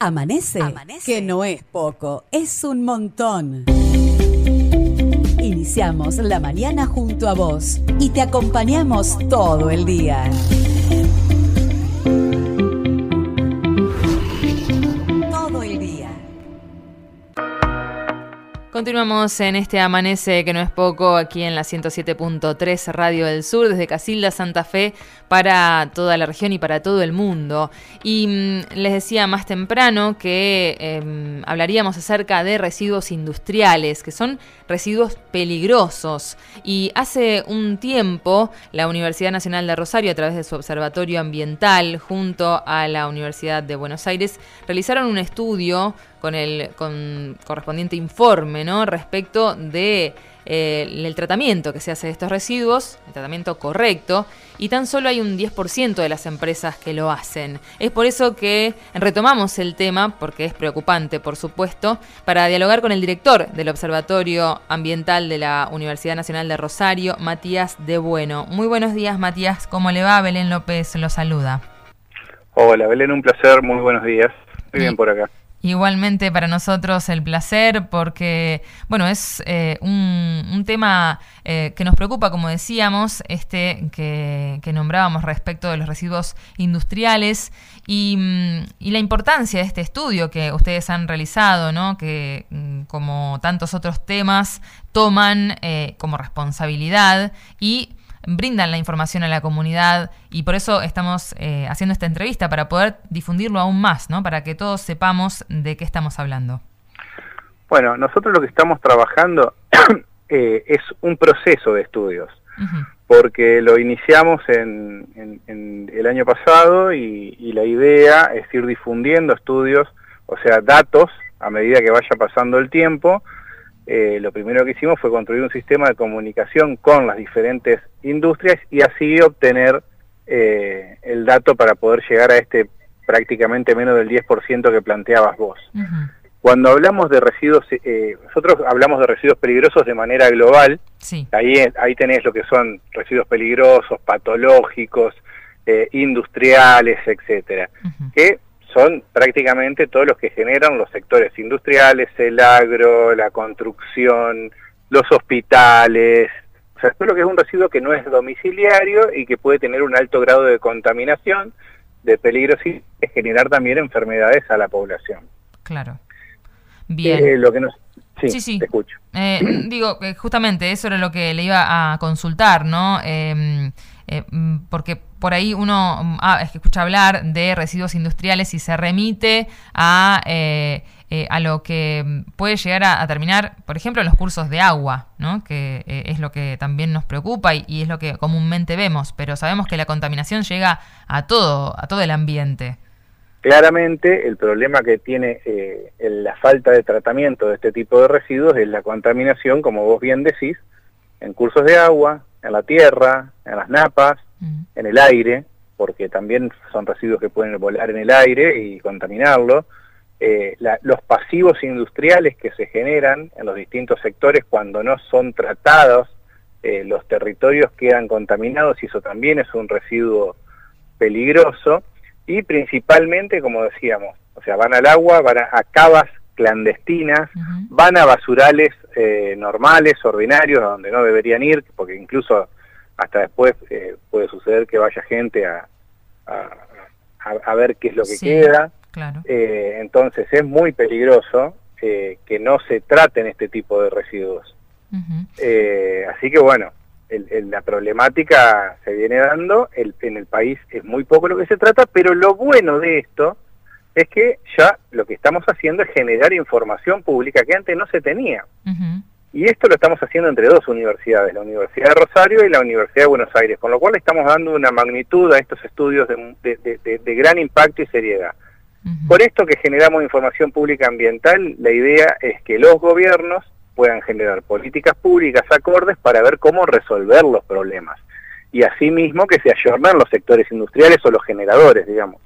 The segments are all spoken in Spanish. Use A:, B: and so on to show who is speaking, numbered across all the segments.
A: Amanece, que no es poco, es un montón. Iniciamos la mañana junto a vos y te acompañamos todo el día.
B: Continuamos en este amanece que no es poco aquí en la 107.3 Radio del Sur desde Casilda Santa Fe para toda la región y para todo el mundo. Y mm, les decía más temprano que em, hablaríamos acerca de residuos industriales, que son residuos peligrosos. Y hace un tiempo la Universidad Nacional de Rosario, a través de su Observatorio Ambiental, junto a la Universidad de Buenos Aires, realizaron un estudio con el con correspondiente informe ¿no? respecto de eh, el tratamiento que se hace de estos residuos, el tratamiento correcto, y tan solo hay un 10% de las empresas que lo hacen. Es por eso que retomamos el tema, porque es preocupante, por supuesto, para dialogar con el director del Observatorio Ambiental de la Universidad Nacional de Rosario, Matías de Bueno. Muy buenos días, Matías. ¿Cómo le va? Belén López lo saluda.
C: Hola, Belén, un placer. Muy buenos días. Muy bien por acá.
B: Igualmente para nosotros el placer porque, bueno, es eh, un, tema eh, que nos preocupa, como decíamos, este que, nombrábamos respecto de los residuos industriales y, mm, y, la importancia de este estudio que ustedes han realizado, ¿no? que mm, como tantos otros temas toman eh, como responsabilidad y brindan la información a la comunidad y por eso estamos eh, haciendo esta entrevista para poder difundirlo aún más, ¿no? Para que todos sepamos de qué estamos hablando.
C: Bueno, nosotros lo que estamos trabajando eh, es un proceso de estudios, porque lo iniciamos en, el año pasado y, y la idea es ir difundiendo estudios, o sea, datos a medida que vaya pasando el tiempo, eh, lo primero que hicimos fue construir un sistema de comunicación con las diferentes industrias y así obtener eh, el dato para poder llegar a este prácticamente menos del 10% que planteabas vos. Cuando hablamos de residuos, eh, nosotros hablamos de residuos peligrosos de manera global, ahí, ahí tenés lo que son residuos peligrosos, patológicos, industriales, etcétera, que son prácticamente todos los que generan los sectores industriales, el agro, la construcción, los hospitales, o sea, todo lo que es un residuo que no es domiciliario y que puede tener un alto grado de contaminación, de peligro y generar también enfermedades a la población.
B: Claro. Bien.
C: Eh, lo que nos... Sí, sí, te escucho.
B: Eh, digo, justamente eso era lo que le iba a consultar, ¿no? Eh, eh, mm, porque por ahí uno mm, ah, escucha hablar de residuos industriales y se remite a, eh, eh, a lo que mm, puede llegar a, terminar, por ejemplo, los cursos de agua, ¿no? que es lo que también nos preocupa y, es lo que comúnmente vemos, pero sabemos que la contaminación llega a todo, a todo el ambiente.
C: Claramente el problema que tiene la falta de tratamiento de este tipo de residuos es la contaminación, como vos bien decís, en cursos de agua, en la tierra, en las napas, mm. en el aire, porque también son residuos que pueden volar en el aire y contaminarlo. Eh, los pasivos industriales que se generan en los distintos sectores cuando no son tratados, eh, los territorios quedan contaminados y eso también es un residuo peligroso. Y principalmente, como decíamos, o sea, van al agua, van a, cavas clandestinas, van a basurales eh, normales, ordinarios, donde no deberían ir, porque incluso hasta después eh, puede suceder que vaya gente a, a, ver qué es lo que queda. Eh, entonces es muy peligroso que no se traten este tipo de residuos. así que bueno, la problemática se viene dando, el, en el país es muy poco lo que se trata, pero lo bueno de esto es que ya lo que estamos haciendo es generar información pública que antes no se tenía. Y esto lo estamos haciendo entre dos universidades, la Universidad de Rosario y la Universidad de Buenos Aires, con lo cual estamos dando una magnitud a estos estudios de, gran impacto y seriedad. Por esto que generamos información pública ambiental, la idea es que los gobiernos puedan generar políticas públicas acordes para ver cómo resolver los problemas. Y asimismo que se ayornen los sectores industriales o los generadores, digamos.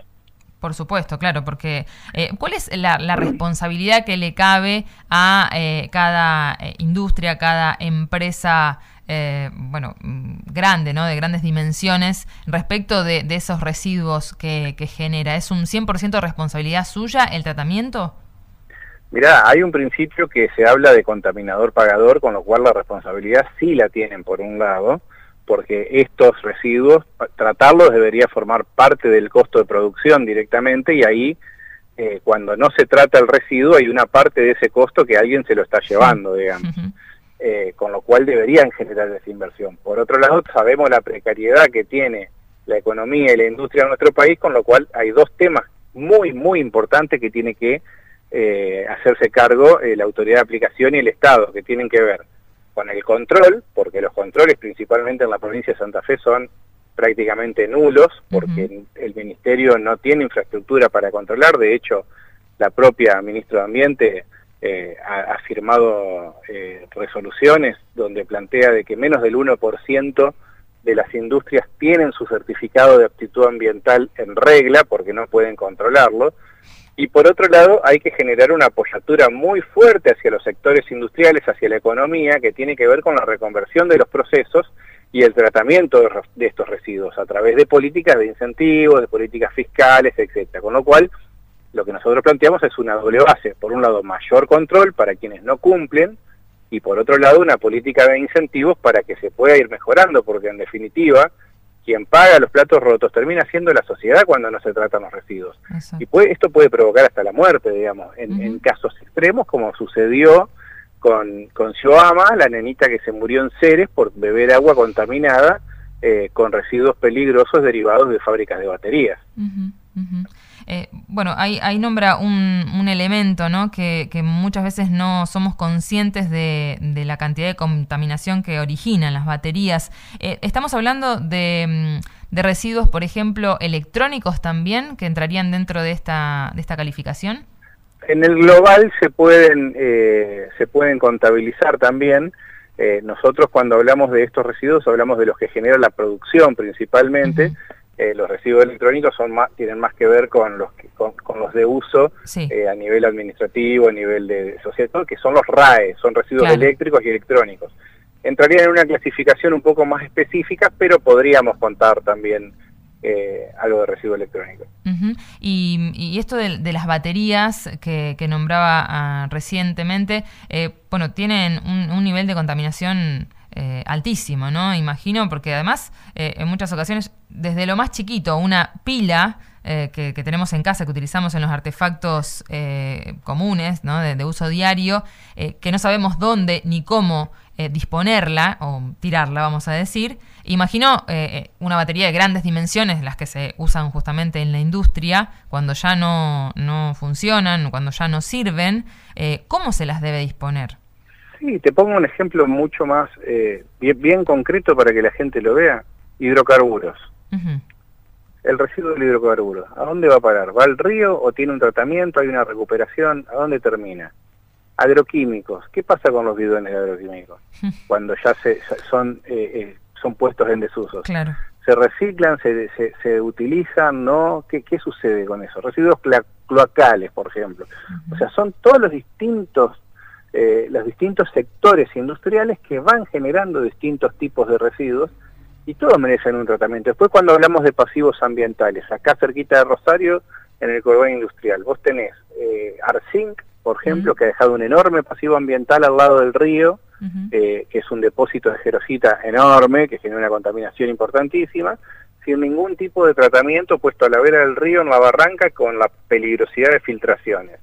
B: Por supuesto, claro, porque eh, ¿cuál es la, responsabilidad que le cabe a eh, cada eh, industria, cada empresa eh, bueno, mm, grande, ¿no? De grandes dimensiones respecto de, esos residuos que, genera. ¿Es un 100% responsabilidad suya el tratamiento?
C: Mirá, hay un principio que se habla de contaminador-pagador, con lo cual la responsabilidad sí la tienen por un lado, porque estos residuos, tratarlos debería formar parte del costo de producción directamente y ahí eh, cuando no se trata el residuo hay una parte de ese costo que alguien se lo está llevando, digamos. Eh, con lo cual deberían generar esa inversión. Por otro lado, sabemos la precariedad que tiene la economía y la industria en nuestro país, con lo cual hay dos temas muy, muy importantes que tiene que eh, hacerse cargo la autoridad de aplicación y el Estado, que tienen que ver con el control, porque los controles principalmente en la provincia de Santa Fe son prácticamente nulos, porque el Ministerio no tiene infraestructura para controlar, de hecho, la propia ministra de Ambiente eh, ha, firmado eh, resoluciones donde plantea de que menos del 1% de las industrias tienen su certificado de aptitud ambiental en regla porque no pueden controlarlo. Y por otro lado, hay que generar una apoyatura muy fuerte hacia los sectores industriales, hacia la economía, que tiene que ver con la reconversión de los procesos y el tratamiento de, estos residuos a través de políticas de incentivos, de políticas fiscales, etcétera. Con lo cual, lo que nosotros planteamos es una doble base. Por un lado, mayor control para quienes no cumplen y por otro lado, una política de incentivos para que se pueda ir mejorando, porque en definitiva, quien paga los platos rotos termina siendo la sociedad cuando no se tratan los residuos. Y puede, esto puede provocar hasta la muerte, digamos, en, casos extremos, como sucedió con, con la nenita que se murió en Ceres por beber agua contaminada eh, con residuos peligrosos derivados de fábricas de baterías.
B: Eh, bueno, ahí, ahí nombra un, un elemento ¿no? que, que, muchas veces no somos conscientes de, de, la cantidad de contaminación que originan las baterías. Eh, estamos hablando de, mm, de, residuos, por ejemplo, electrónicos también, que entrarían dentro de esta, de esta calificación.
C: En el global se pueden, eh, se pueden contabilizar también. nosotros cuando hablamos de estos residuos hablamos de los que genera la producción principalmente. Eh, los residuos electrónicos son más, tienen más que ver con los con, los de uso eh, a nivel administrativo, a nivel de sociedad, que son los RAE, son residuos eléctricos y electrónicos. Entrarían en una clasificación un poco más específica, pero podríamos contar también eh, algo de residuo electrónico.
B: y, esto de, las baterías que, nombraba ah, recientemente, bueno, tienen un nivel de contaminación eh, altísimo, ¿no? Imagino, porque además eh, en muchas ocasiones, desde lo más chiquito, una pila eh, que, tenemos en casa, que utilizamos en los artefactos comunes, ¿no? De, uso diario, que no sabemos dónde ni cómo disponerla o tirarla, vamos a decir. Imagino una batería de grandes dimensiones, las que se usan justamente en la industria, cuando ya no, no funcionan, cuando ya no sirven, ¿cómo se las debe disponer?
C: Sí, te pongo un ejemplo mucho más eh, bien, concreto para que la gente lo vea. Hidrocarburos. El residuo del hidrocarburo, ¿a dónde va a parar? ¿Va al río o tiene un tratamiento, hay una recuperación? ¿A dónde termina? Agroquímicos. ¿Qué pasa con los bidones de agroquímicos? Cuando ya se, son, eh, eh, son puestos en desuso.
B: Claro.
C: ¿Se reciclan, se, se, utilizan, no? ¿Qué, ¿Qué sucede con eso? Residuos cloacales, por ejemplo. O sea, son todos los distintos eh, los distintos sectores industriales que van generando distintos tipos de residuos y todos merecen un tratamiento. Después cuando hablamos de pasivos ambientales, acá cerquita de Rosario, en el cordón industrial, vos tenés eh, Arzinc, por ejemplo, que ha dejado un enorme pasivo ambiental al lado del río, eh, que es un depósito de jerosita enorme, que genera una contaminación importantísima, sin ningún tipo de tratamiento puesto a la vera del río en la barranca con la peligrosidad de filtraciones.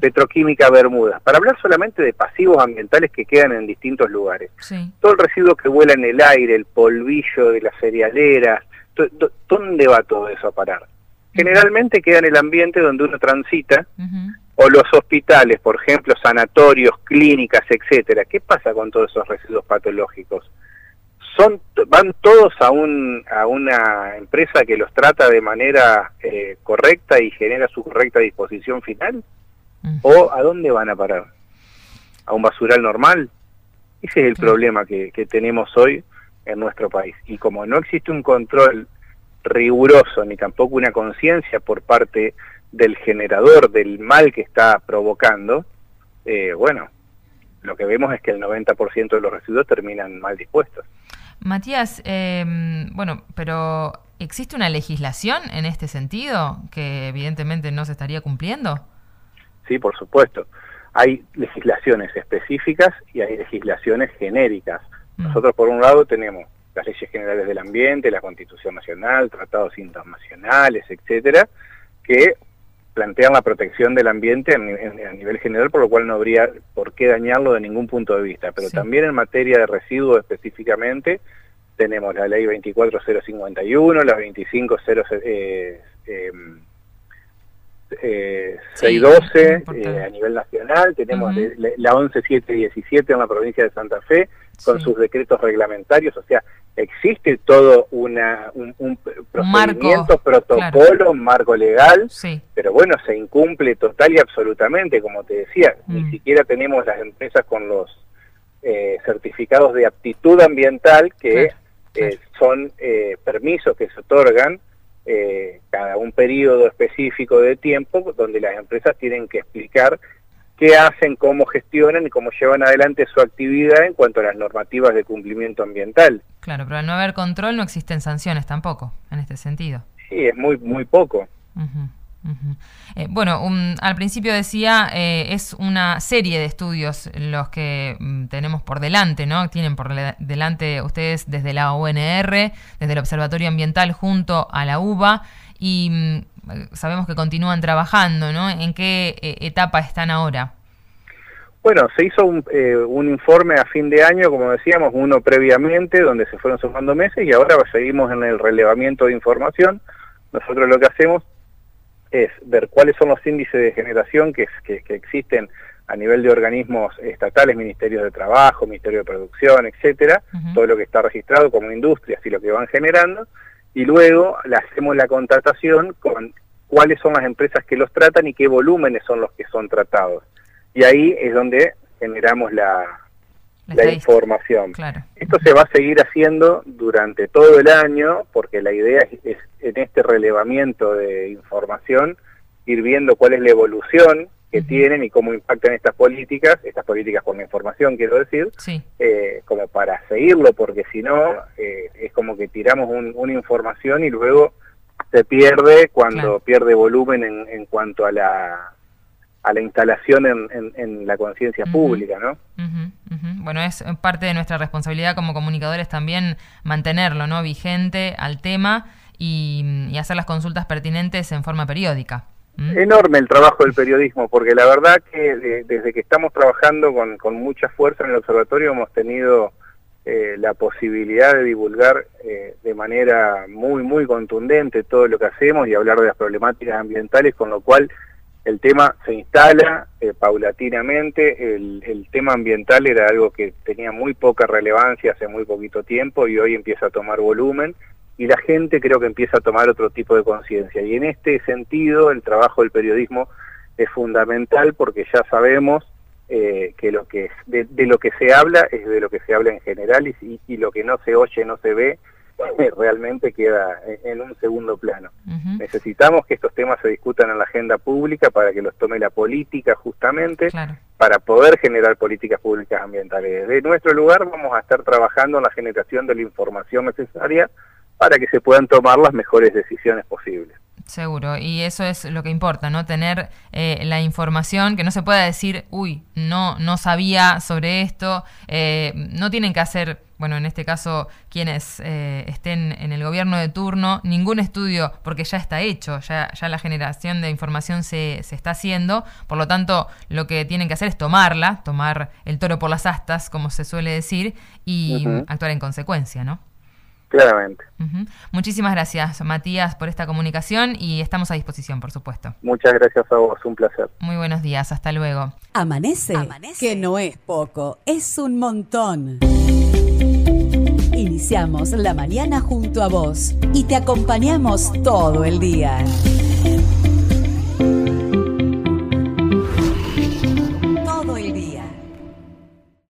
C: Petroquímica Bermudas, para hablar solamente de pasivos ambientales que quedan en distintos lugares. Todo el residuo que vuela en el aire, el polvillo de las cerealeras, ¿dónde va todo eso a parar? Generalmente queda en el ambiente donde uno transita, o los hospitales, por ejemplo, sanatorios, clínicas, etcétera. ¿Qué pasa con todos esos residuos patológicos? Son, van todos a, un, a una empresa que los trata de manera eh, correcta y genera su correcta disposición final? ¿O a dónde van a parar? ¿A un basural normal? Ese es el problema que, tenemos hoy en nuestro país. Y como no existe un control riguroso ni tampoco una conciencia por parte del generador del mal que está provocando, eh, bueno, lo que vemos es que el 90% de los residuos terminan mal dispuestos.
B: Matías, em, bueno, pero ¿existe una legislación en este sentido que evidentemente no se estaría cumpliendo?
C: Sí, por supuesto. Hay legislaciones específicas y hay legislaciones genéricas. Mm. Nosotros, por un lado, tenemos las leyes generales del ambiente, la Constitución Nacional, tratados internacionales, etcétera, que plantean la protección del ambiente a nivel, general, por lo cual no habría por qué dañarlo de ningún punto de vista. Pero también en materia de residuos específicamente, tenemos la ley 24051, la 250 eh, eh, eh, 612 eh, a nivel nacional, tenemos la 11717 en la provincia de Santa Fe, con sus decretos reglamentarios, o sea, existe todo una, un, procedimiento, protocolo, marco legal, pero bueno, se incumple total y absolutamente, como te decía, ni mm. siquiera tenemos las empresas con los eh, certificados de aptitud ambiental que eh, son eh, permisos que se otorgan cada un periodo específico de tiempo donde las empresas tienen que explicar qué hacen, cómo gestionan y cómo llevan adelante su actividad en cuanto a las normativas de cumplimiento ambiental.
B: Claro, pero al no haber control no existen sanciones tampoco, en este sentido.
C: Sí, es muy, muy poco.
B: Eh, bueno, al principio decía, eh, es una serie de estudios los que mm, tenemos por delante, ¿no? Tienen por delante ustedes desde la UNR, desde el Observatorio Ambiental junto a la UBA y mm, sabemos que continúan trabajando, ¿no? ¿En qué eh, etapa están ahora?
C: Bueno, se hizo un, un, informe a fin de año, como decíamos, uno previamente, donde se fueron sumando meses y ahora seguimos en el relevamiento de información. Nosotros lo que hacemos es ver cuáles son los índices de generación que, que, existen a nivel de organismos estatales, ministerios de trabajo, ministerio de producción, etcétera, todo lo que está registrado como industrias y lo que van generando, y luego le hacemos la contratación con cuáles son las empresas que los tratan y qué volúmenes son los que son tratados. Y ahí es donde generamos la, la, información. Esto se va a seguir haciendo durante todo el año porque la idea es, en este relevamiento de información ir viendo cuál es la evolución que tienen y cómo impactan estas políticas, estas políticas con información quiero decir, eh, como para seguirlo, porque si no eh, es como que tiramos una información y luego se pierde cuando pierde volumen en, en cuanto a la a la instalación en, en, la conciencia pública, ¿no?
B: Bueno, es parte de nuestra responsabilidad como comunicadores también mantenerlo, ¿no? Vigente al tema y, hacer las consultas pertinentes en forma periódica.
C: Enorme el trabajo del periodismo, porque la verdad que desde que estamos trabajando con, con, mucha fuerza en el observatorio hemos tenido eh, la posibilidad de divulgar eh, de manera muy, muy contundente todo lo que hacemos y hablar de las problemáticas ambientales, con lo cual el tema se instala eh, paulatinamente, el, tema ambiental era algo que tenía muy poca relevancia hace muy poquito tiempo y hoy empieza a tomar volumen y la gente creo que empieza a tomar otro tipo de conciencia. Y en este sentido el trabajo del periodismo es fundamental porque ya sabemos eh, que lo que de, lo que se habla es de lo que se habla en general y, y lo que no se oye, no se ve, realmente queda en un segundo plano. Necesitamos que estos temas se discutan en la agenda pública para que los tome la política justamente, para poder generar políticas públicas ambientales. Desde nuestro lugar vamos a estar trabajando en la generación de la información necesaria para que se puedan tomar las mejores decisiones posibles.
B: Seguro, y eso es lo que importa, ¿no? Tener eh, la información, que no se pueda decir, uy, no, no sabía sobre esto, eh, no tienen que hacer, bueno, en este caso, quienes eh, estén en el gobierno de turno, ningún estudio, porque ya está hecho, ya, ya la generación de información se, se está haciendo, por lo tanto, lo que tienen que hacer es tomarla, tomar el toro por las astas, como se suele decir, y actuar en consecuencia, ¿no?
C: Claramente.
B: Muchísimas gracias, Matías, por esta comunicación y estamos a disposición, por supuesto.
C: Muchas gracias a vos, un placer.
B: Muy buenos días, hasta luego.
A: Amanece, que no es poco, es un montón. Iniciamos la mañana junto a vos y te acompañamos todo el día.